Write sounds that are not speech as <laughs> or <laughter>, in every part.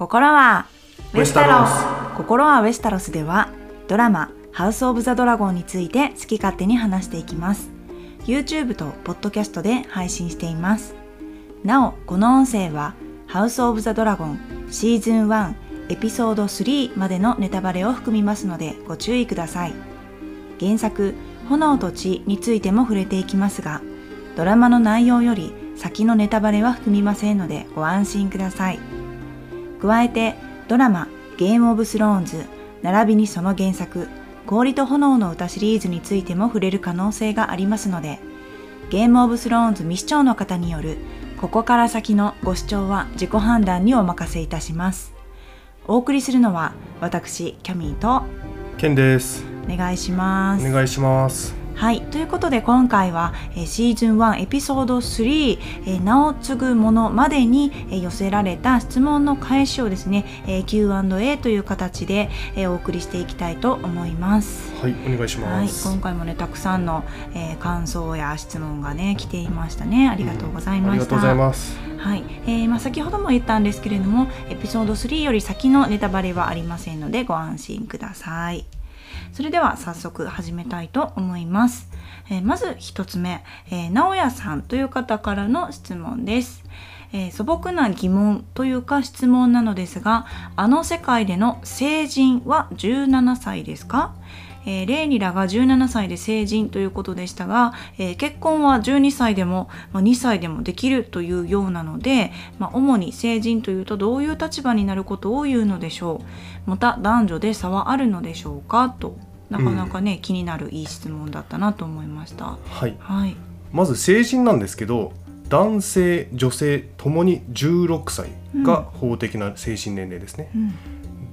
心はウェスタロス。心はウェスタロスではドラマハウスオブザドラゴンについて好き勝手に話していきます。YouTube とポッドキャストで配信しています。なおこの音声はハウスオブザドラゴンシーズン1エピソード3までのネタバレを含みますのでご注意ください。原作炎と血についても触れていきますがドラマの内容より先のネタバレは含みませんのでご安心ください加えてドラマゲームオブスローンズ並びにその原作氷と炎の歌シリーズについても触れる可能性がありますのでゲームオブスローンズ未視聴の方によるここから先のご視聴は自己判断にお任せいたしますお送りするのは私キャミーとケンです。お願いしますお願いします。はい、ということで今回は、えーシーズン1エピソード3「えー名を継ぐもの」までに、えー寄せられた質問の返しをですね、えー Q&A という形で、えーお送りしていきたいと思います。はい、お願いしはい、ます。今回もねたくさんの、えー感想や質問がね来ていましたねありがとうございました。ありがとうございます。はい、えーまあ、先ほども言ったんですけれどもエピソード3より先のネタバレはありませんのでご安心くださいそれでは早速始めたいと思います、えーまず一つ目、えー、直哉さんという方からの質問です。えー素朴な疑問というか質問なのですがあの世界での成人は17歳ですか？えーレイニラが17歳で成人ということでしたが、えー結婚は12歳でも、まあ、2歳でもできるというようなので、まあ、主に成人というとどういう立場になることを言うのでしょうまた男女で差はあるのでしょうかとなかなかね、気になるいい質問だったなと思いました。はい。はい、まず成人なんですけど、男性、女性ともに16歳が法的な精神年齢ですね。うん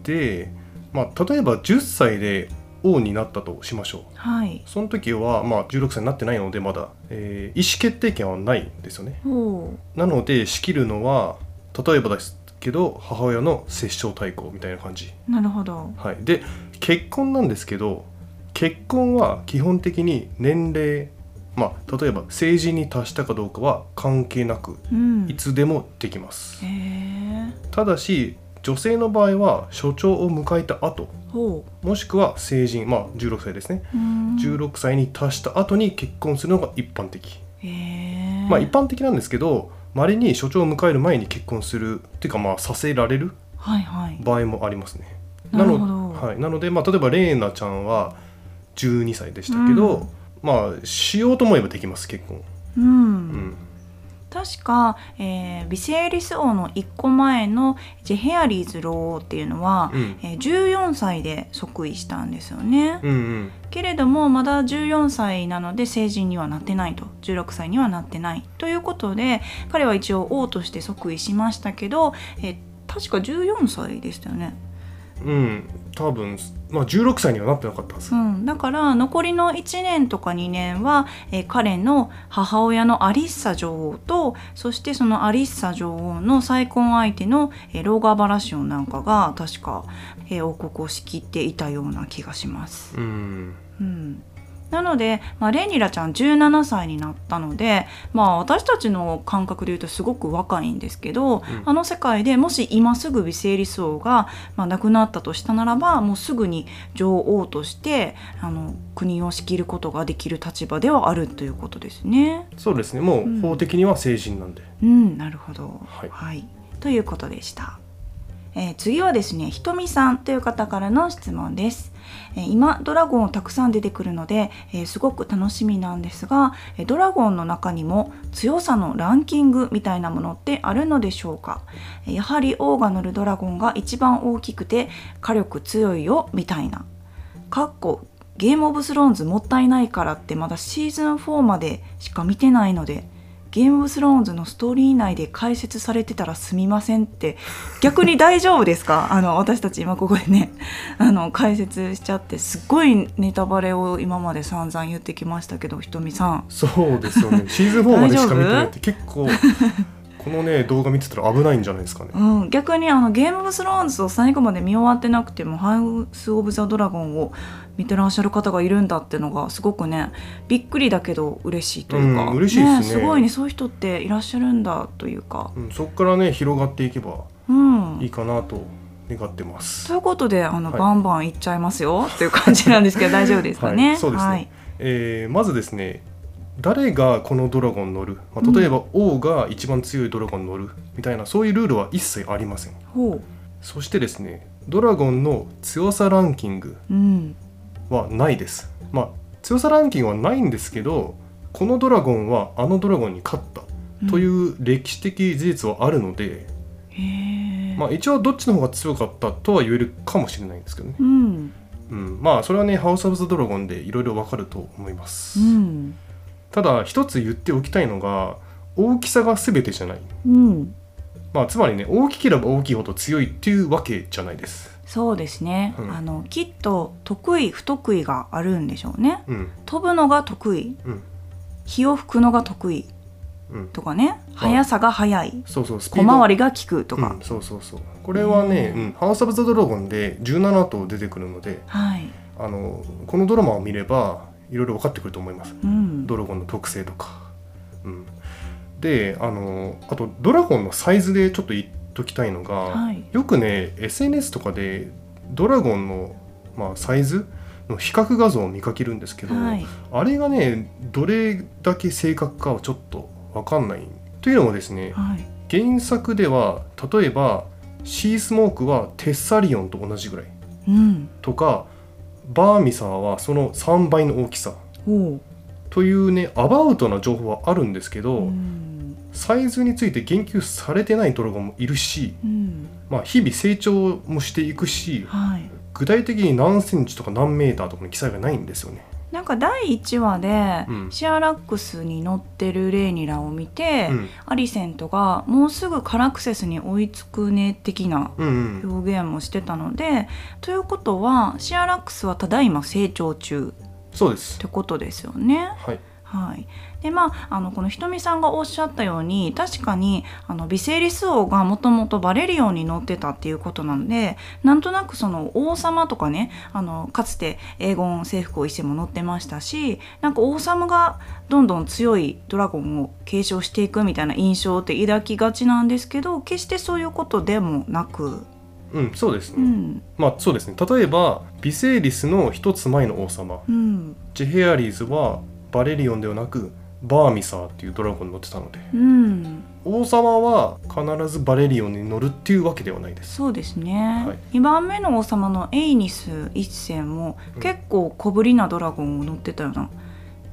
で、まあ例えば10歳で王になったとしましょう。はいその時はまあ16歳になってないのでまだ、えー意思決定権はないんですよね。なので仕切るのは例えばですけど母親の摂政対抗みたいな感じ。なるほど。はい、で結婚なんですけど結婚は基本的に年齢まあ例えば成人に達したかどうかは関係なくうん、いつでもできます、へえただし女性の場合は所長を迎えた後ほもしくは成人まあ16歳ですね、う。うん16歳に達した後に結婚するのが一般的。まあ一般的なんですけど稀に所長を迎える前に結婚するっていうかまあさせられるはいはい。場合もありますね。なるほどのはい、なので、まあ、例えばレイナちゃんは12歳でしたけど、うんまあしようと思えばできます結婚。うん。うん確か、えービセイリス王の1個前のジェヘアリーズ老王っていうのは、うん。えー14歳で即位したんですよね。うんうん。けれどもまだ14歳なので成人にはなってないと。16歳にはなってない。ということで彼は一応王として即位しましたけど、えー確か14歳でしたよね。うん、多分、まあ、16歳にはなってなかったはず。うん、だから残りの1年とか2年は、えー彼の母親のアリッサ女王とそしてそのアリッサ女王の再婚相手の、えーローガーバラシオンなんかが確か、えー王国を仕切っていたような気がします。うんうんなので、まあ、レニラちゃん17歳になったので、まあ、私たちの感覚で言うとすごく若いんですけど、んあの世界でもし今すぐ微生理ス王が、まあ、亡くなったとしたならばもうすぐに女王としてあの国を仕切ることができる立場ではあるということですね。そうですねもうんう法的には成人なんで。うん、なるほど。はいということでした。えー次はですねひとみさんという方からの質問です、え今ドラゴンたくさん出てくるので、えすごく楽しみなんですがドラゴンの中にも強さのランキングみたいなものってあるのでしょうか？やはり王が乗るドラゴンが一番大きくて火力強いよみたいな。かっこゲームオブスローンズもったいないからってまだシーズン4までしか見てないのでゲームオブスローンズのストーリー内で解説されてたらすみませんって逆に大丈夫ですか？<laughs> あの私たち今ここでね。<laughs> あの解説しちゃってすっごいネタバレを今まで散々言ってきましたけどひとみさん。そうですよね。シーズン4までしか見てないって結構 <laughs> このね動画見てたら危ないんじゃないですかね。うん、逆にあのゲームオブスローンズを最後まで見終わってなくてもハウス・オブ・ザ・ドラゴンを見てらっしゃる方がいるんだってのがすごくねびっくりだけど嬉しいというか、うん嬉しいですね。すごいね。そういう人っていらっしゃるんだというか、うん、そこからね広がっていけばうん。いいかなと願ってます。ということであの、はい。バンバンいっちゃいますよっていう感じなんですけど大丈夫ですかね。はい。そうですね。えーまずですね誰がこのドラゴン乗る、まあ、例えば王が一番強いドラゴン乗る？みたいなそういうルールは一切ありません。ほそしてですねドラゴンの強さランキングう、うん、はないです。まあ強さランキングはないんですけどこのドラゴンはあのドラゴンに勝った。という歴史的事実はあるので、へえ、まあ、一応どっちの方が強かったとは言えるかもしれないんですけどね、うん、うん、まあそれはねハウス・オブ・ザ・ドラゴンでいろいろわかると思います、うん、ただ一つ言っておきたいのが大きさが全てじゃない。うん、まあつまりね大きければ大きいほど強いっていうわけじゃないです。そうですね、うん。あのきっと得意不得意があるんでしょうね。うん。飛ぶのが得意、うん。火を吹くのが得意。うん。とかね、速さが速い、そうそうス小回りが効くとか、うん、そうそうそう。これはね、うん、ハウス・オブ・ザ・ドラゴンで17頭出てくるのではい、あのこのドラマを見ればいろいろ分かってくると思います。うん、ドラゴンの特性とか、うん、であのあとドラゴンのサイズでちょっと言っときたいのが、はい。よくね SNS とかでドラゴンの、まあ、サイズの比較画像を見かけるんですけど、はい、あれがねどれだけ正確かはちょっと分かんない。というのもですねはい、原作では例えばシースモークはテッサリオンと同じぐらいうん、とかバーミサーはその3倍の大きさというねアバウトな情報はあるんですけど、うん、サイズについて言及されてないドラゴンもいるし、うん、まあ、日々成長もしていくしはい。具体的に何センチとか何メーターとかの記載がないんですよね。なんか第1話で、うんシアラックスに乗ってるレーニラを見て、うんアリセントがもうすぐカラクセスに追いつくね的なうんうん表現もしてたので、ということはシアラックスはただいま成長中そうですっ。てことですよね。はい。はい、でまああのこのひとみさんがおっしゃったように確かにあのビセイリス王がもともとバレリオンに乗ってたっていうことなのでなんとなくその王様とかねあのかつてエーゴン征服を一世も乗ってましたしなんか王様がどんどん強いドラゴンを継承していくみたいな印象って抱きがちなんですけど決してそういうことでもなく、うん、そうですね。うん。まあそうですね。例えばビセイリスの一つ前の王様。うん。ジェヘアリーズはバレリオンではなくバーミサーっていうドラゴンに乗ってたのでうん、王様は必ずバレリオンに乗るっていうわけではないです。そうですね、はい。2番目の王様のエイニス一世もうん。結構小ぶりなドラゴンを乗ってたような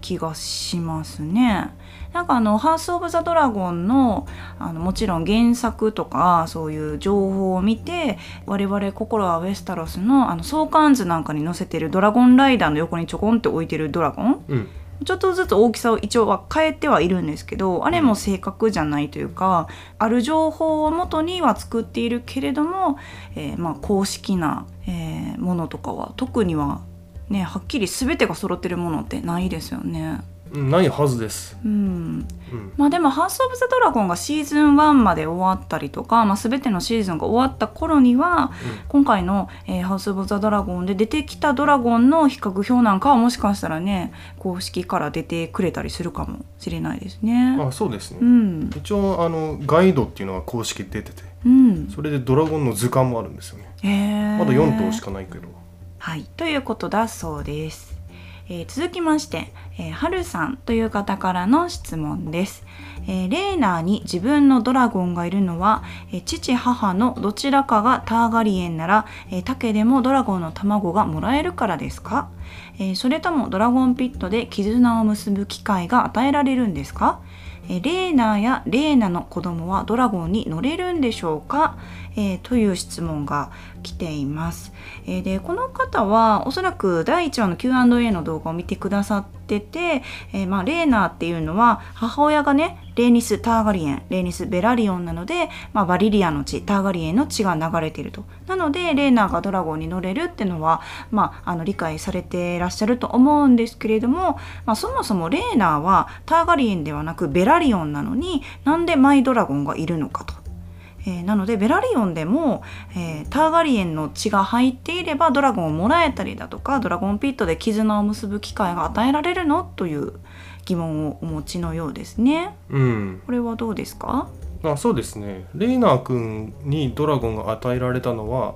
気がしますね。なんかあの「ハウス・オブ・ザ・ドラゴンの」あのもちろん原作とかそういう情報を見て我々心はウェスタロスのあの相関図なんかに載せてるドラゴンライダーの横にちょこんって置いてるドラゴンうん、ちょっとずつ大きさを一応は変えてはいるんですけどあれも正確じゃないというかある情報をもとには作っているけれども、えーまあ、公式な、えーものとかは特には、ね、はっきり全てが揃ってるものってないですよね。うんないはずです。うんうん、まあでも「ハウス・オブ・ザ・ドラゴン」がシーズン1まで終わったりとか、まあ、全てのシーズンが終わった頃には今回の、えーハウス・オブ・ザ・ドラゴン」で出てきたドラゴンの比較表なんかはもしかしたらね公式から出てくれたりするかもしれないですね。あそうですね。うん、一応あのガイドっていうのが公式で出ててうん、それでドラゴンの図鑑もあるんですよね。えーまだ4頭しかないけど。はい、ということだそうです。えー続きまして、えー、はるさんという方からの質問です。えーレーナーに自分のドラゴンがいるのは、え父母のどちらかがターガリエンなら、え竹でもドラゴンの卵がもらえるからですか、えそれともドラゴンピットで絆を結ぶ機会が与えられるんですか？えレーナーやレーナの子供はドラゴンに乗れるんでしょうか、えーという質問が来ています。えーでこの方はおそらく第1話の Q&A の動画を見てくださってて、えーまあ、レーナーっていうのは母親がねレーニス・ターガリエンレーニス・ベラリオンなので、まあ、バリリアの血ターガリエンの血が流れているとなのでレーナーがドラゴンに乗れるっていうのは、まあ、あの理解されてらっしゃると思うんですけれども、まあ、そもそもレーナーはターガリエンではなくベラリオンなのになんでマイドラゴンがいるのかと。えーなのでベラリオンでも、えーターガリエンの血が入っていればドラゴンをもらえたりだとかドラゴンピットで絆を結ぶ機会が与えられるのという疑問をお持ちのようですね。うん、これはどうですか？あそうですね。レイナー君にドラゴンが与えられたのは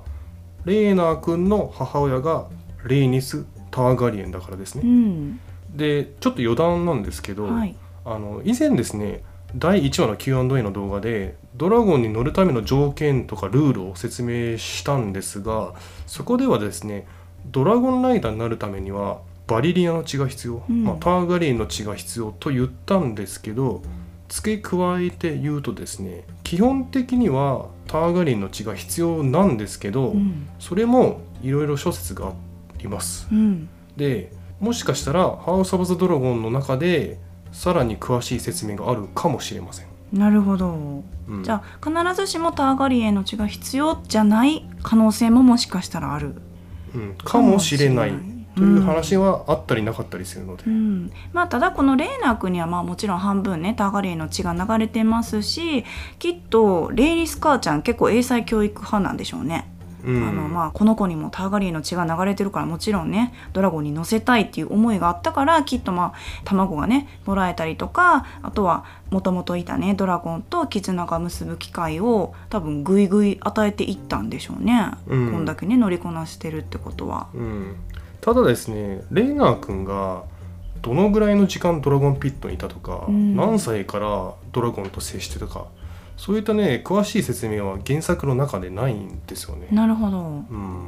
レイナー君の母親がレイニス・ターガリエンだからですうね。ん。でちょっと余談なんですけど、はい。あの以前ですね第1話の Q&A の動画でドラゴンに乗るための条件とかルールを説明したんですがそこではですねドラゴンライダーになるためにはバリリアの血が必要、うんまあ、ターガリエンの血が必要と言ったんですけど付け加えて言うとですね基本的にはターガリエンの血が必要なんですけど、うんそれもいろいろ諸説があります。うんでもしかしたら「ハウス・オブ・ザ・ドラゴン」の中でさらに詳しい説明があるかもしれません。なるほど。うん。じゃあ必ずしもターガリエンの血が必要じゃない可能性ももしかしたらある。うん、かもしれない。という話はあったりなかったりするので、うん、まあただこのレーナー君にはまあもちろん半分ねターガリエンの血が流れてますしきっとレイリス母ちゃん結構英才教育派なんでしょうね、うん。あのまあこの子にもターガリエンの血が流れてるからもちろんねドラゴンに乗せたいっていう思いがあったからきっとまあ卵がねもらえたりとかあとはもともといたねドラゴンと絆が結ぶ機会を多分ぐいぐい与えていったんでしょうね、うん。こんだけね乗りこなしてるってことは。うん、ただですねレイナー君がどのぐらいの時間ドラゴンピットにいたとか、うん。何歳からドラゴンと接してたかそういったね詳しい説明は原作の中でないんですよね。なるほどうん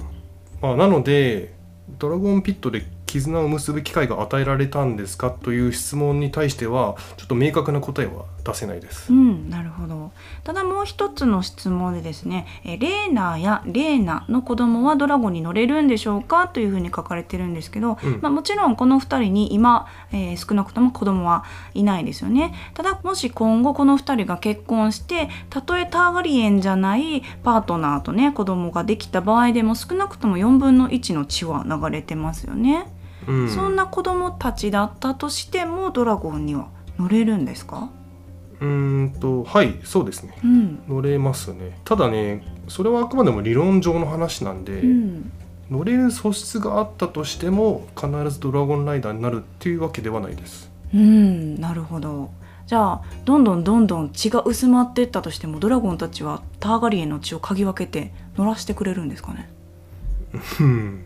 まあ、なのでドラゴンピットで絆を結ぶ機会が与えられたんですかという質問に対してはちょっと明確な答えは出せないですう。ん、なるほど。ただもう一つの質問でですね、えレーナーやレーナの子供はドラゴンに乗れるんでしょうかというふうに書かれてるんですけど、うんまあ、もちろんこの2人に今、えー少なくとも子供はいないですよね。ただもし今後この2人が結婚してたとえターガリエンじゃないパートナーとね子供ができた場合でも少なくとも4分の1の血は流れてますよね。うん。そんな子供たちだったとしてもドラゴンには乗れるんですか？うーんとはいそうですね。うん。乗れますね。ただねそれはあくまでも理論上の話なんで、うん。乗れる素質があったとしても必ずドラゴンライダーになるっていうわけではないです。うんなるほど。じゃあどんどんどんどん血が薄まっていったとしてもドラゴンたちはターガリエンの血を嗅ぎ分けて乗らせてくれるんですかね？うん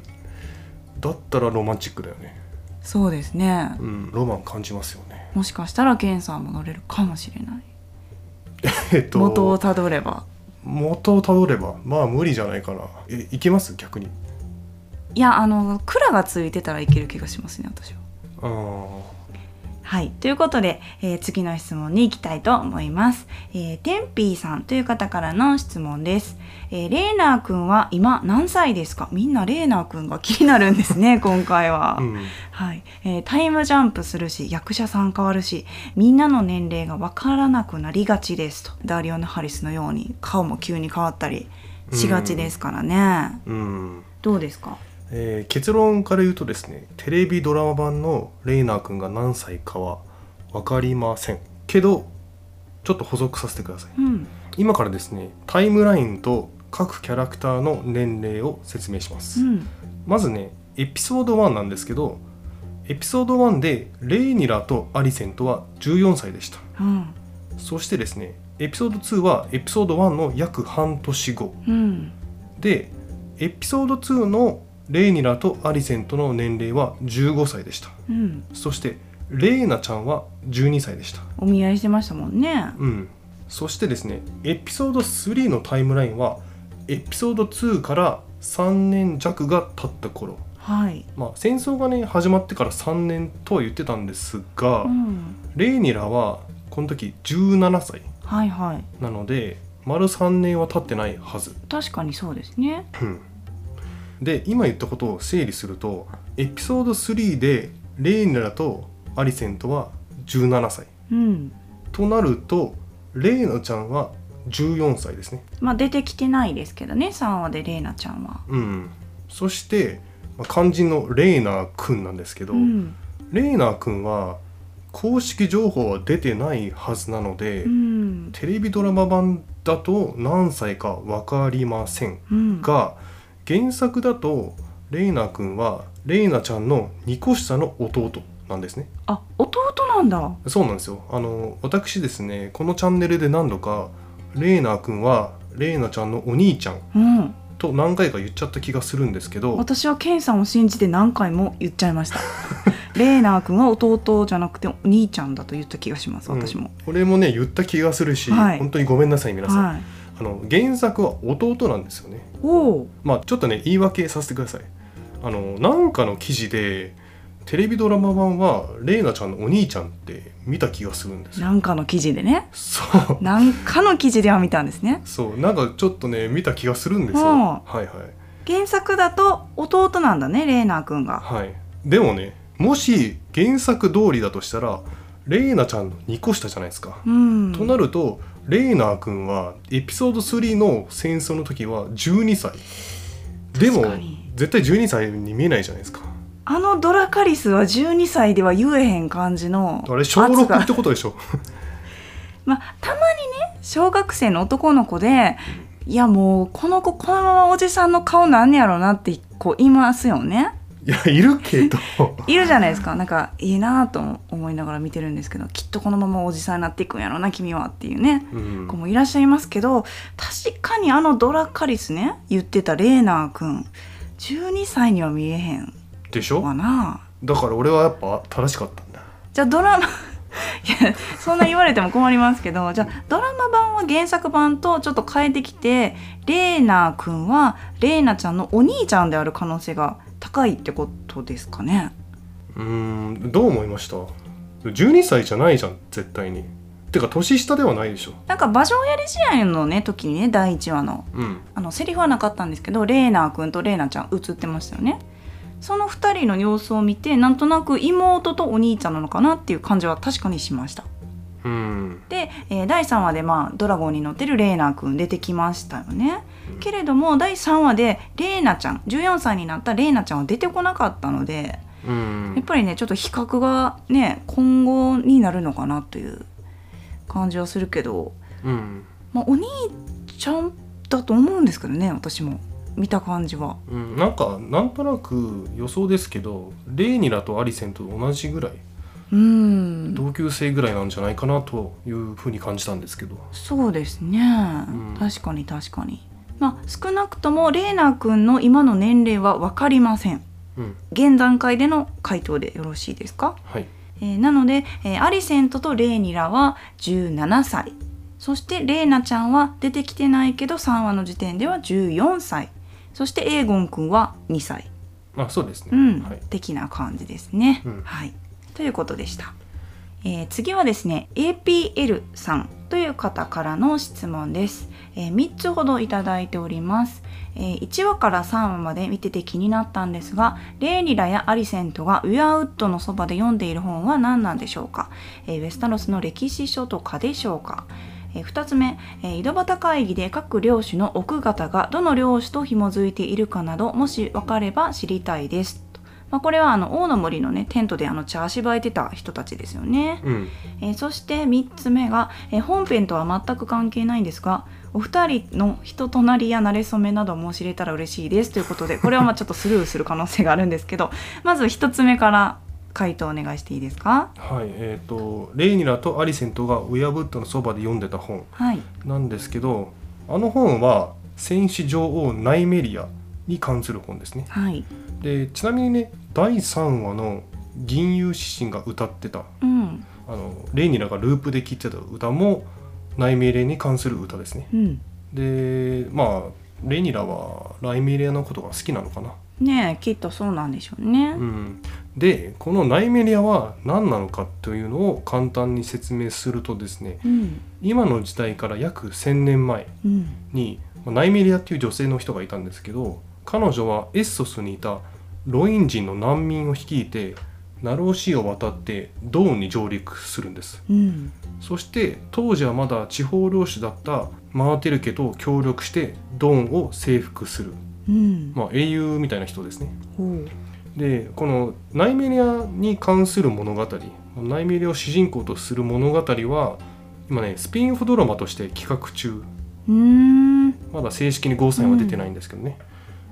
だったらロマンチックだよね。そうですね。うんロマン感じますよね。もしかしたらケンさんも乗れるかもしれない。<laughs> えっと元をたどれば。元をたどれば。まあ無理じゃないかな。えいけます？逆に。いやあの蔵がついてたらいける気がしますね私は。あーはい。ということで、えー次の質問に行きたいと思います。えー、テンピーさんという方からの質問です。えーレーナー君は今何歳ですか？みんなレーナー君が気になるんですね、<laughs> 今回は。うん。はい、えータイムジャンプするし役者さん変わるしみんなの年齢がわからなくなりがちです。と。ダリオナ・ハリスのように顔も急に変わったりしがちですからね、うん。どうですか？えー結論から言うとですねテレビドラマ版のレイナー君が何歳かは分かりません。けどちょっと補足させてください。うん。今からですねタイムラインと各キャラクターの年齢を説明します、うん。まずねエピソード1なんですけどエピソード1でレイニラとアリセントは14歳でした。うん。そしてですねエピソード2はエピソード1の約半年後。うん。でエピソード2のレイニラとアリセントの年齢は15歳でした。うん。そしてレイナちゃんは12歳でした。お見合いしてましたもんね。うん。そしてですねエピソード3のタイムラインはエピソード2から3年弱が経った頃。はい、まあ戦争がね始まってから3年とは言ってたんですが、うん、レイニラはこの時17歳はいはい。なので丸3年は経ってないはず。確かにそうですね。うんで今言ったことを整理するとエピソード3でレイニラとアリセントは17歳。うん。となるとレイナちゃんは14歳ですね。まあ出てきてないですけどね3話でレイナちゃんは。うん。そして、まあ肝心のレイナーくんなんですけど、うん。レイナーくんは公式情報は出てないはずなので、うん。テレビドラマ版だと何歳か分かりませんうん。が原作だとレイナーくんはレイナちゃんの2個下の弟なんですね。あ弟なんだ。そうなんですよ。あの私ですねこのチャンネルで何度かレーナー君はレーナちゃんのお兄ちゃんうん。と何回か言っちゃった気がするんですけど私はケンさんを信じて何回も言っちゃいました。レーナー君は弟じゃなくてお兄ちゃんだと言った気がします私も、うん俺もね言った気がするし、はい本当にごめんなさい皆さん、はいあの原作は弟なんですよね。おおまあちょっとね言い訳させてください。あのなんかの記事でテレビドラマ版はレイナちゃんのお兄ちゃんって見た気がするんですよ。なんかの記事でね。そう。なんかの記事では見たんですね。そう。なんかちょっとね見た気がするんですよ、うん。はいはい。原作だと弟なんだねレーナが。はい。でもねもし原作通りだとしたらレイナちゃんの2個下じゃないですか、うん。となるとレイナー君はエピソード3の戦争の時は12歳。でも絶対12歳に見えないじゃないですか。あのドラカリスは12歳では言えへん感じのあれ小6圧がってことでしょ。<laughs> まあたまにね小学生の男の子でいやもうこの子このままおじさんの顔なんねやろなってこういますよねいやいるけど。いるじゃないですか。なんかいいなと思いながら見てるんですけどきっとこのままおじさんになっていくんやろな君はっていうね。うん。子もいらっしゃいますけど確かにあのドラカリスね言ってたレーナー君12歳には見えへんでしょ？わなだから俺はやっぱ正しかったんだ。じゃあドラマ <laughs> いやそんな言われても困りますけどじゃあドラマ版は原作版とちょっと変えてきてレーナー君はレーナちゃんのお兄ちゃんである可能性が高いってことですかね。うーんどう思いました？12歳じゃないじゃん絶対に。てか年下ではないでしょ。なんか馬上やり試合のね時にね第1話の。うん。あのセリフはなかったんですけどレーナー君とレーナちゃん映ってましたよね。その2人の様子を見てなんとなく妹とお兄ちゃんなのかなっていう感じは確かにしました。うん。で、えー第3話で、まあ、ドラゴンに乗ってるレーナーくん出てきましたよね、うんけれども第3話でレーナちゃん14歳になったレーナちゃんは出てこなかったのでうん。やっぱりねちょっと比較がね今後になるのかなという感じはするけど、うん。まあ、お兄ちゃんだと思うんですけどね私も。見た感じは。うん、なんかなんとなく予想ですけどレイニラとアリセンと同じぐらいうん。同級生ぐらいなんじゃないかなというふうに感じたんですけど。そうですね、うん。確かに確かにまあ少なくともレーナーくんの今の年齢は分かりません。うん。現段階での回答でよろしいですか、はい。えーなので、えーアリセントとレーニラは17歳そしてレーナちゃんは出てきてないけど3話の時点では14歳そしてエーゴンくんは2歳、あそうですね、うん。はい、的な感じですね、うん。はい。ということでした、えー次はですね APL さんという方からの質問です、え3つほどいただいております。えー1話から3話まで見てて気になったんですがレーニラやアリセントがウィアウッドのそばで読んでいる本は何なんでしょうか、えーウェスタロスの歴史書とかでしょうか。え2つ目、え井戸端会議で各領主の奥方がどの領主と紐づいているかなどもし分かれば知りたいです。まあ、これはあの王の森のねテントであの茶しばいてた人たちですよね。うん。えーそして3つ目が、えー本編とは全く関係ないんですがお二人の人となりや馴れ初めなども知れたら嬉しいです。ということでこれはまあちょっとスルーする可能性があるんですけど <laughs> まず1つ目から回答お願いしていいですか？はいえっ、とレイニラとアリセントがウィアブッドのそばで読んでた本はい。なんですけどあの本は戦士女王ナイメリアに関する本ですね。はいでちなみにね第3話の銀融詩人が歌ってた。うん。あのレイニラがループで聴いてた歌もナイメリアに関する歌ですね。うん。でまあレイニラはライメリアのことが好きなのかな、ねえきっとそうなんでしょうね。うん、でこのナイメリアは何なのかというのを簡単に説明するとですねうん。今の時代から約1000年前うん。にまあナイメリアっていう女性の人がいたんですけど彼女はエッソスにいたロイン人の難民を率いてナローシーを渡ってドーンに上陸するんです。うん。そして当時はまだ地方領主だったマーテル家と協力してドーンを征服する、うん。まあ、英雄みたいな人ですね。でこのナイメリアに関する物語ナイメリアを主人公とする物語は今ねスピンオフドラマとして企画中。まだ正式にゴーサインは出てないんですけどね、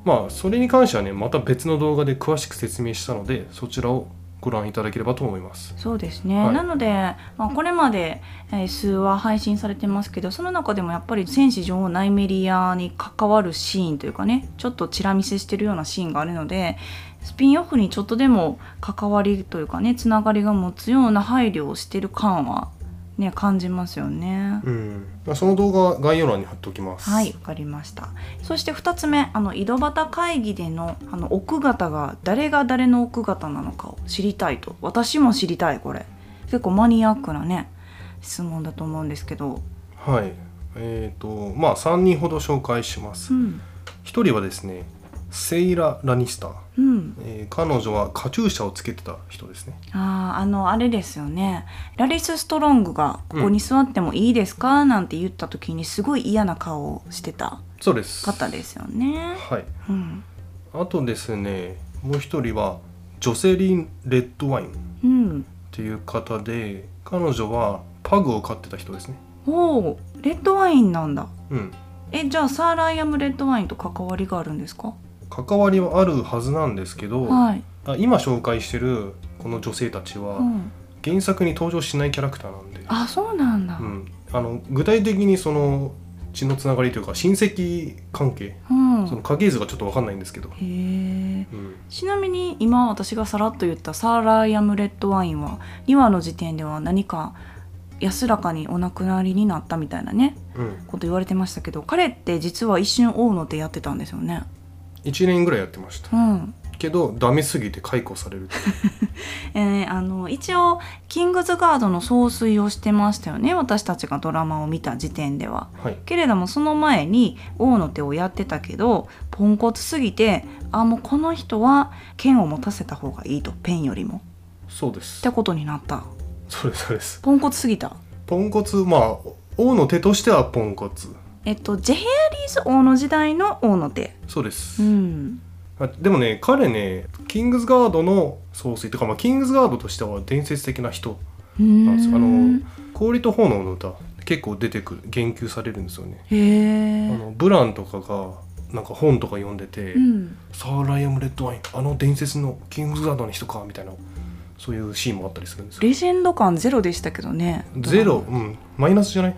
まあそれに関してはねまた別の動画で詳しく説明したのでそちらをご覧いただければと思います。そうですね、はいなので、まあ、これまで、えー数話配信されてますけどその中でもやっぱり戦士女王ナイメリアに関わるシーンというかねちょっとチラ見せしてるようなシーンがあるのでスピンオフにちょっとでも関わりというかねつながりが持つような配慮をしてる感はね感じますよね。うん、まあその動画概要欄に貼っておきます。はい、わかりました。そして2つ目、あの井戸端会議でのあの奥方が誰が誰の奥方なのかを知りたいと。私も知りたいこれ。結構マニアックなね質問だと思うんですけど。はい。えっ、とまあ3人ほど紹介しますう。ん、一人はですね、セイラ・ラニスター。うん、えー彼女はカチューシャをつけてた人ですね。あああのあれですよねラリス・ストロングが「ここに座ってもいいですか?」なんて言った時にすごい嫌な顔をしてたそうです。方ですよね。はい。うん、あとですね、もう一人はジョセリン・レッドワインっうん、ていう方で、彼女はパグを飼ってた人ですね。おおレッドワインなんだ。うん。えじゃあサーライアムレッドワインと関わりがあるんですか？関わりはあるはずなんですけど、はい、あ今紹介してるこの女性たちはうん、原作に登場しないキャラクターなんで、あそうなんだ、うん、あの具体的にその血のつながりというか親戚関係うん。その家系図がちょっと分かんないんですけど、へえ。うん、ちなみに今私がさらっと言ったサーライアムレッドワインは2話の時点では何か安らかにお亡くなりになったみたいなねうん、こと言われてましたけど彼って実は一瞬大野でやってたんですよね1年ぐらいやってました。うん。けどダメすぎて解雇される <laughs> えーあの一応キングズガードの総帥をしてましたよね私たちがドラマを見た時点では。はい。けれどもその前に王の手をやってたけどポンコツすぎてあもうこの人は剣を持たせた方がいいとペンよりも。そうです。ってことになった。そうですそうです。ポンコツすぎた。ポンコツまあ王の手としてはポンコツえっとジェヘアリーズ王の時代の王の手。そうです、うん。あでもね彼ねキングズガードの総帥とか、まあ、キングズガードとしては伝説的な人なんですよ。あの氷と炎の歌結構出てくる言及されるんですよね、あのブランとかがなんか本とか読んでて、うん。サーライアム・レッドワインあの伝説のキングズガードの人かみたいなそういうシーンもあったりするんですよ。レジェンド感ゼロでしたけどね。ゼロ？うん。マイナスじゃない？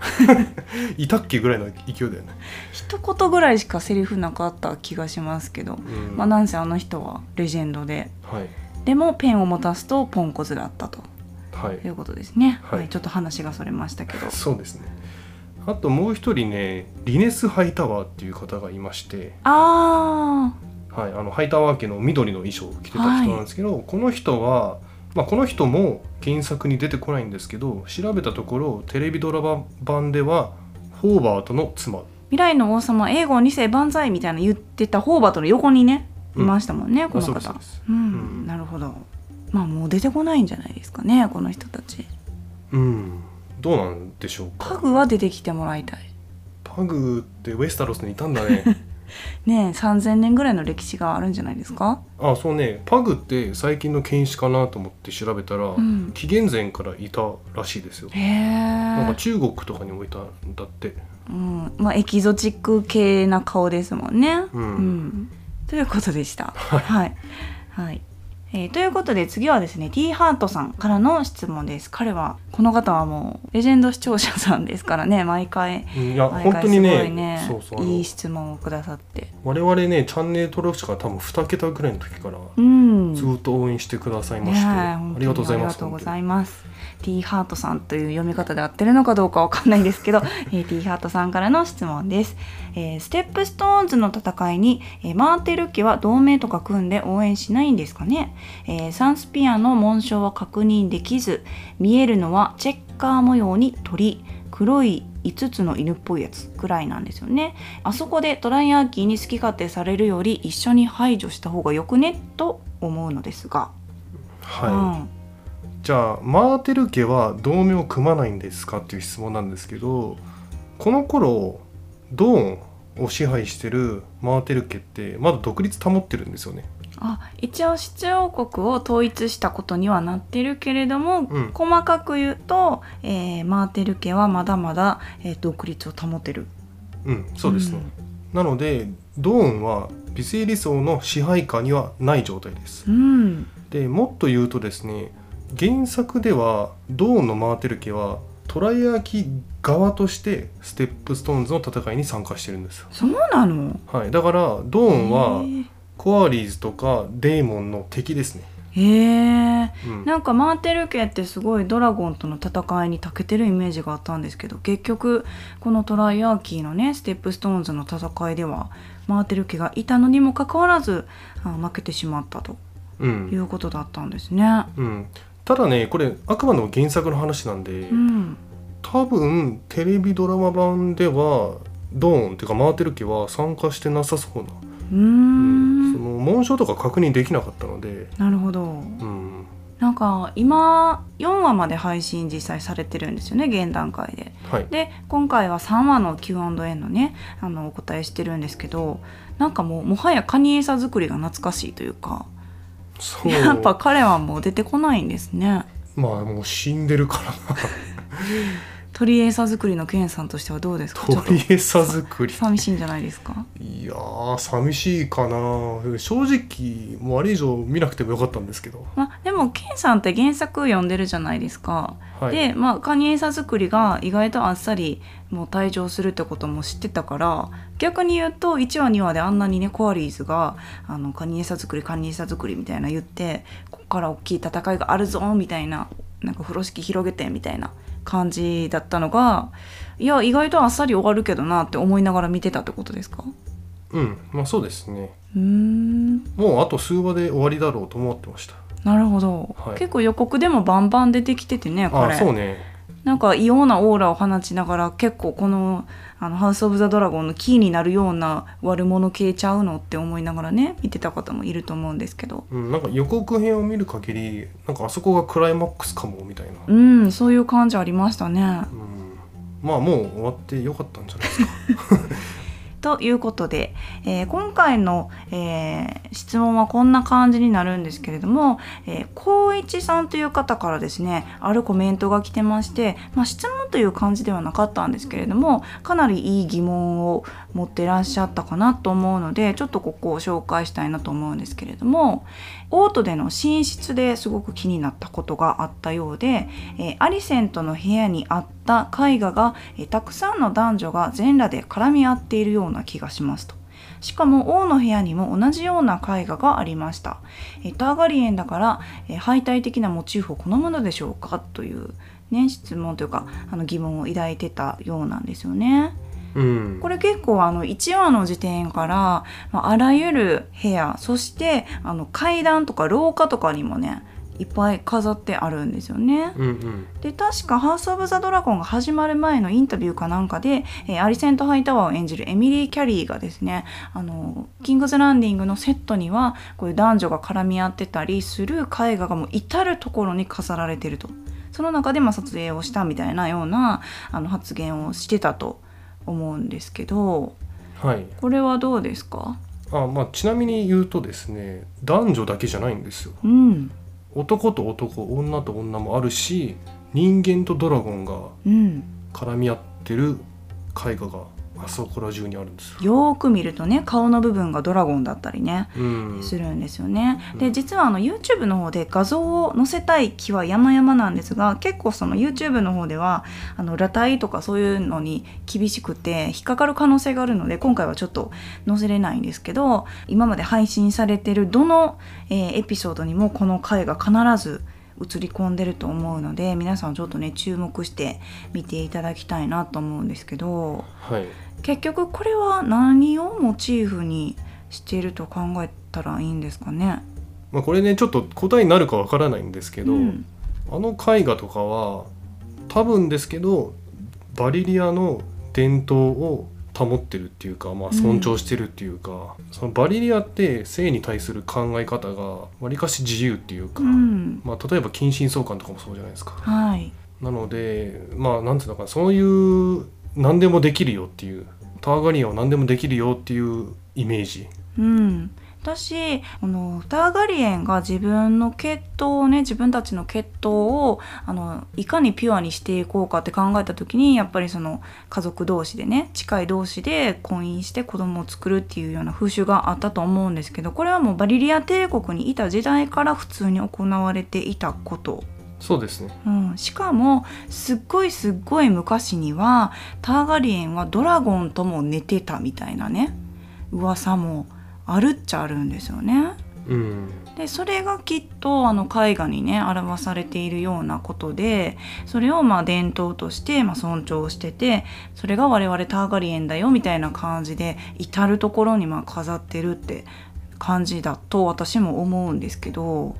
<laughs> いたっけぐらいの勢いだよね、一言ぐらいしかセリフなかった気がしますけど、うん。まあなんせあの人はレジェンドで。はい。でもペンを持たすとポンコツだったと。はい。いうことですね、はい。はい。ちょっと話がそれましたけど。そうですね。あともう一人ねリネス・ハイタワーっていう方がいまして、あはい、あのハイタワー家の緑の衣装を着てた人なんですけど、この人は、まあ、この人も原作に出てこないんですけど調べたところテレビドラマ版ではホーバートの妻。ー未来の王様英語2世万歳みたいな言ってたホーバートの横にねいましたもんね、う方ですそうです。うん、うん。なるほど。まあもう出てこないんじゃないですかねこの人たち。うん。どうなんでしょうか。パグは出てきてもらいたい。パグってウェスタロスにいたんだね <laughs> ねえ3000年ぐらいの歴史があるんじゃないですか？あそうね。パグって最近の犬種かなと思って調べたら、ん。紀元前からいたらしいですよ。へえ。なんか中国とかにもいたんだって。うん、まあエキゾチック系な顔ですもんね。うん。ということでした。はい、はいえーということで次はですね T ハートさんからの質問です。彼はこの方はもうレジェンド視聴者さんですからね <laughs> 毎回うんいや毎本当にねねそうそうあのいい質問をくださって。我々ねチャンネル登録者が多分2桁ぐらいの時からうん。ずっと応援してくださいまねして、えありがとうございますありがとうございます。T ハートさんという読み方で合ってるのかどうかわかんないですけど、<laughs> えー T ハートさんからの質問です。えーステップストーンズの戦いに、えーマーテル家は同盟とか組んで応援しないんですかね、えーサンスピアの紋章は確認できず、見えるのはチェッカー模様に鳥、黒い5つの犬っぽいやつくらいなんですよね。あそこでトライアーキーに好き勝手されるより一緒に排除した方がよくね？と思うのですが。はい、うんじゃあマーテル家は同盟を組まないんですか？っていう質問なんですけどこの頃ドーンを支配してるマーテル家ってまだ独立保ってるんですよねあ一応七王国を統一したことにはなってるけれども、うん。細かく言うと、えーマーテル家はまだまだ、えー独立を保てる。うんそうですね、なのでドーンはビセイリス王の支配下にはない状態です。うん。でもっと言うとですね原作ではドーンのマーテル家はトライアーキ側としてステップストーンズの戦いに参加してるんですよ、そうなの？はい、だからドーンはへコアリーズとかデーモンの敵ですね、えへえうん、なんかマーテル家ってすごいドラゴンとの戦いに長けてるイメージがあったんですけど結局このトライアーキーのねステップストーンズの戦いではマーテル家がいたのにもかかわらずあ負けてしまったとういんうことだったんですね。うん、ただねこれあくまでも原作の話なんで、うん、多分テレビドラマ版ではドーンっていうかマーテル家は参加してなさそうな、うーんその紋章とか確認できなかったので、なるほど。うん、なんか今4話まで配信実際されてるんですよね現段階で。はいで今回は3話の Q&A のねあのお答えしてるんですけどなんかもうもはやカニエサ作りが懐かしいというかそうやっぱ彼はもう出てこないんですね。まあもう死んでるからな鳥エーサ作りのケンさんとしてはどうですか？鳥餌作り。寂しいんじゃないですか？いやー寂しいかな。正直もうあれ以上見なくてもよかったんですけど、まあ、でもケンさんって原作読んでるじゃないですか。はい、で、まあ、カニエサ作りが意外とあっさりもう退場するってことも知ってたから逆に言うと1話2話であんなにねコアリーズがあのカニエサ作りカニエサ作りみたいな言ってこっから大きい戦いがあるぞみたいななんか風呂敷広げてみたいな感じだったのがいや意外とあっさり終わるけどなって思いながら見てたってことですか？うんまあそうですね。うーん。もうあと数話で終わりだろうと思ってました。なるほど、はい。結構予告でもバンバン出てきててねあ彼そうねなんか異様なオーラを放ちながら結構このあのハウス・オブ・ザ・ドラゴンのキーになるような悪者系ちゃうのって思いながらね見てた方もいると思うんですけど。うん、なんか予告編を見る限りなんかあそこがクライマックスかもみたいな、うんそういう感じありましたね。うん、まあもう終わってよかったんじゃないですか <laughs> ということで、えー今回の、えー質問はこんな感じになるんですけれども、えー、光一さんという方からですねあるコメントが来てまして、まあ、質問という感じではなかったんですけれどもかなりいい疑問を持ってらっしゃったかなと思うのでちょっとここを紹介したいなと思うんですけれどもオートでの寝室ですごく気になったことがあったようで、えーアリセントの部屋にあった絵画が、えーたくさんの男女が全裸で絡み合っているような気がしますと。しかも王の部屋にも同じような絵画がありました。えーターガリエンだから、えー敗退的なモチーフを好むのでしょうかという、ね、質問というかあの疑問を抱いてたようなんですよね。うんこれ結構あの1話の時点から、まあ、あらゆる部屋そしてあの階段とか廊下とかにもねいっぱい飾ってあるんですよね。うんうん。で確か「ハウス・オブ・ザ・ドラゴン」が始まる前のインタビューかなんかで、えーアリセント・ハイタワーを演じるエミリー・キャリーがですねあのキングズ・ランディングのセットにはこういう男女が絡み合ってたりする絵画がもう至る所に飾られてると。その中でまあ撮影をしたみたいなようなあの発言をしてたと思うんですけどはい。これはどうですか？あまあちなみに言うとですね男女だけじゃないんですよ。うん男と男女と女もあるし人間とドラゴンがうん。絡み合ってる絵画があそこら中にあるんです。よ。く見るとね顔の部分がドラゴンだったりねうん、するんですよね。うん。で実はあの YouTube の方で画像を載せたい気は山々なんですが結構その YouTube の方ではあの裸体とかそういうのに厳しくて引っかかる可能性があるので今回はちょっと載せれないんですけど今まで配信されてるどの、えーエピソードにもこの回が必ず映り込んでると思うので皆さんちょっとね注目して見ていただきたいなと思うんですけど。はい結局これは何をモチーフにしていると考えたらいいんですかね？まあ、これねちょっと答えになるかわからないんですけど、うん。あの絵画とかは多分ですけどバリリアの伝統を保ってるっていうか、まあ、尊重してるっていうか、そのバリリアって性に対する考え方がわりかし自由っていうか、うん。まあ、例えば近親相関とかもそうじゃないですか。はい。なのでまあなんていうのかなそういう何でもできるよっていう。ターガリアは何でもできるよっていうイメージ。うん、私このターガリエンが自分の血統をね自分たちの血統をあのいかにピュアにしていこうかって考えた時にやっぱりその家族同士でね近い同士で婚姻して子供を作るっていうような風習があったと思うんですけどこれはもうバリリア帝国にいた時代から普通に行われていたこと。そうですね。うん、しかもすっごいすっごい昔にはターガリエンはドラゴンとも寝てたみたいなね噂もあるっちゃあるんですよね。うん。でそれがきっとあの絵画にね表されているようなことでそれをまあ伝統としてまあ尊重しててそれが我々ターガリエンだよみたいな感じで至る所にまあ飾ってるって感じだと私も思うんですけど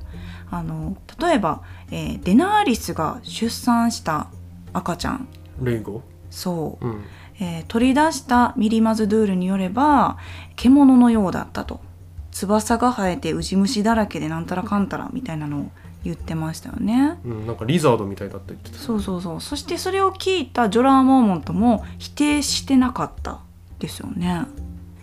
あの例えば、えーデナーリスが出産した赤ちゃん。レイゴ？そう、うん。えー取り出したミリマズドゥールによれば獣のようだったと。翼が生えてウジ虫だらけでなんたらかんたらみたいなのを言ってましたよね。うん、なんかリザードみたいだって言ってた。そうそうそう。そしてそれを聞いたジョラー・モーモントも否定してなかったですよね。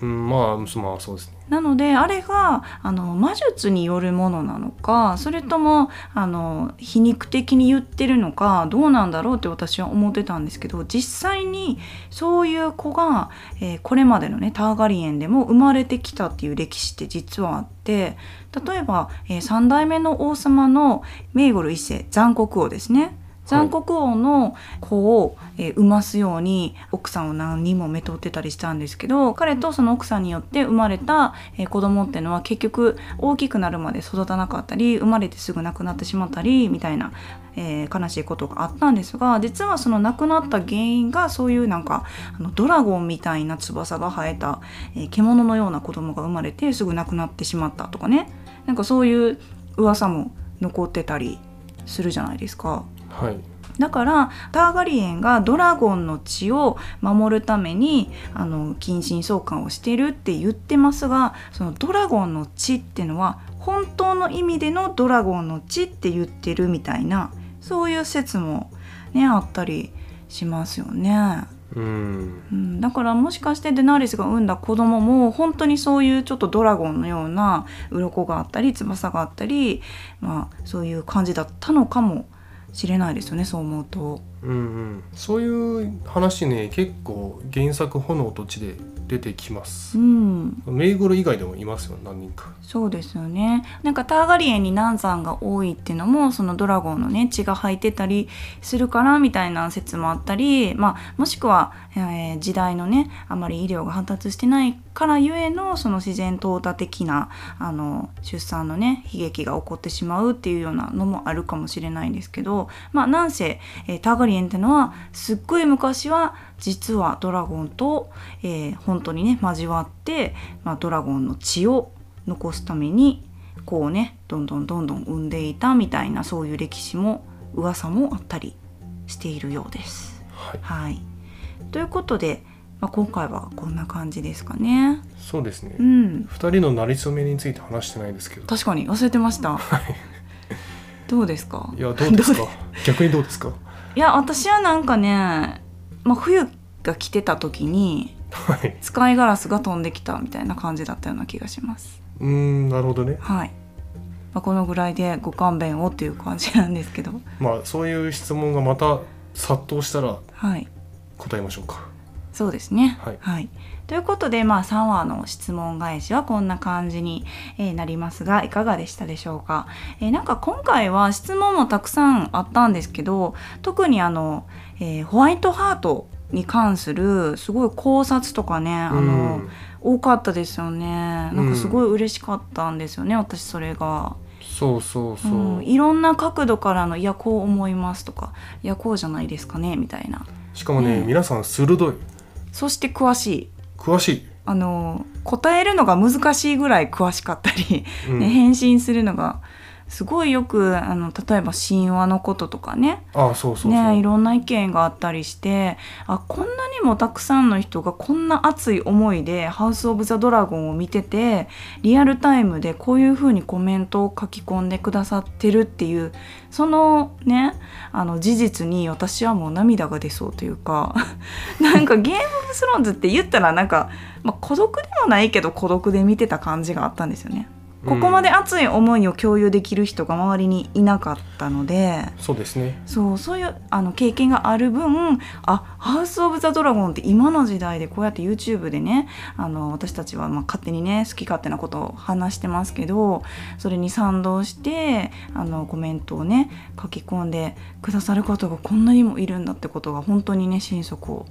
うん、まあまあそうですねなのであれがあの魔術によるものなのかそれともあの皮肉的に言ってるのかどうなんだろうって私は思ってたんですけど実際にそういう子が、えーこれまでのねターガリエンでも生まれてきたっていう歴史って実はあって例えば、え3代目の王様のメイゴル一世残国王ですね。残国王の子を、えー産ますように奥さんを何人もめとってたりしたんですけど彼とその奥さんによって生まれた、えー子供っていうのは結局大きくなるまで育たなかったり生まれてすぐ亡くなってしまったりみたいな、えー悲しいことがあったんですが実はその亡くなった原因がそういうなんかあのドラゴンみたいな翼が生えた、えー獣のような子供が生まれてすぐ亡くなってしまったとかねなんかそういう噂も残ってたりするじゃないですか。はい。だからターガリエンがドラゴンの血を守るためにあの近親相関をしてるって言ってますがそのドラゴンの血っていうのは本当の意味でのドラゴンの血って言ってるみたいなそういう説もねあったりしますよね。うん。うん、だからもしかしてデナーリスが産んだ子供も本当にそういうちょっとドラゴンのような鱗があったり翼があったり、まあ、そういう感じだったのかもしれないですよねそう思うと。うんうん。そういう話ね結構原作「炎と血」で出てきます。うん、メイゴル以外でもいますよ何人か。そうですよね。なんかターガリエンに難産が多いっていうのもそのドラゴンのね血が吐いてたりするからみたいな説もあったり、まあ、もしくは、えー時代のねあまり医療が発達してないからゆえのその自然淘汰的なあの出産のね悲劇が起こってしまうっていうようなのもあるかもしれないんですけどまあなんせ、えーターガリエンってのはすっごい昔は実はドラゴンと、えー本当にね交わって、まあ、ドラゴンの血を残すためにこうねどんどんどんどん産んでいたみたいなそういう歴史も噂もあったりしているようです。はい。はい、ということで、まあ、今回はこんな感じですかね。そうですね。うん、二人の馴れ初めについて話してないですけど。確かに忘れてました。どうですか？いやどうですどか逆にどうですか？いや私はなんかね、まあ、冬が来てた時にはい使いガラスが飛んできたみたいな感じだったような気がします。うーんなるほどねはい。まあ、このぐらいでご勘弁をっていう感じなんですけど、まあそういう質問がまた殺到したらはい。答えましょうかそうですね。はい。ということで、まあ、3話の質問返しはこんな感じに、えーなりますがいかがでしたでしょうか、えーなんか今回は質問もたくさんあったんですけど特にあの、えーホワイトハートに関するすごい考察とかねあの、うん。多かったですよね。なんかすごい嬉しかったんですよね、私それが。そうそうそう、うん。いろんな角度からの「いやこう思います」とか「いやこうじゃないですかね」みたいな。しかもね、うん皆さん鋭いそして詳しい。詳しい、あの答えるのが難しいぐらい詳しかったり、うん。ね、返信するのがすごいよくあの例えば神話のこととかねああそうそうねいろんな意見があったりしてあこんなにもたくさんの人がこんな熱い思いで「ハウス・オブ・ザ・ドラゴン」を見ててリアルタイムでこういう風にコメントを書き込んでくださってるっていうそのねあの事実に私はもう涙が出そうというか <laughs> なんかゲーム・オブ・スローンズって言ったらなんかまあ、孤独でもないけど孤独で見てた感じがあったんですよね。ここまで熱い思いを共有できる人が周りにいなかったのでそうですね。そうそういうあの経験がある分あハウス・オブ・ザ・ドラゴンって今の時代でこうやって YouTube でねあの私たちはまあ勝手にね好き勝手なことを話してますけどそれに賛同してあのコメントをね書き込んでくださる方がこんなにもいるんだってことが本当にね心底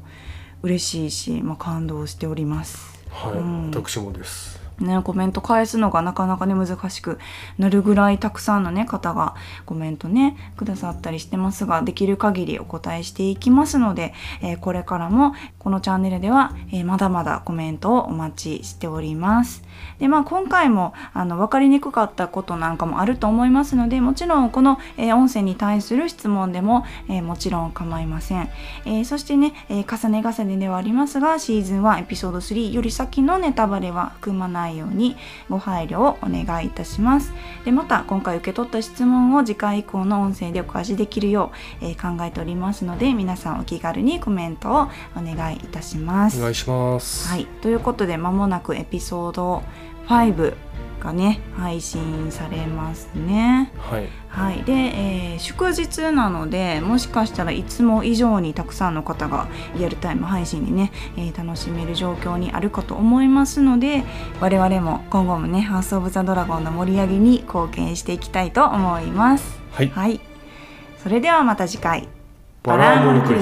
嬉しいし、まあ、感動しております。はい、うん。私もですね、コメント返すのがなかなかね難しくなるぐらいたくさんのね方がコメントねくださったりしてますができる限りお答えしていきますので、えーこれからもこのチャンネルでは、えーまだまだコメントをお待ちしております。でまあ今回もあの分かりにくかったことなんかもあると思いますのでもちろんこの、えー音声に対する質問でも、えーもちろん構いません。えそしてね、え重ね重ねではありますがシーズン1エピソード3より先のネタバレは含まないようにご配慮をお願いいたします。でまた今回受け取った質問を次回以降の音声でお返しできるよう、え考えておりますので皆さんお気軽にコメントをお願いいたします。お願いしますはい、ということで間もなくエピソード5がね配信されますね。はいはい、で、えー祝日なのでもしかしたらいつも以上にたくさんの方がリアルタイム配信にね、えー楽しめる状況にあるかと思いますので我々も今後もね「ハウス・オブ・ザ・ドラゴン」の盛り上げに貢献していきたいと思います。はいはい、それではまた次回。バラーモニク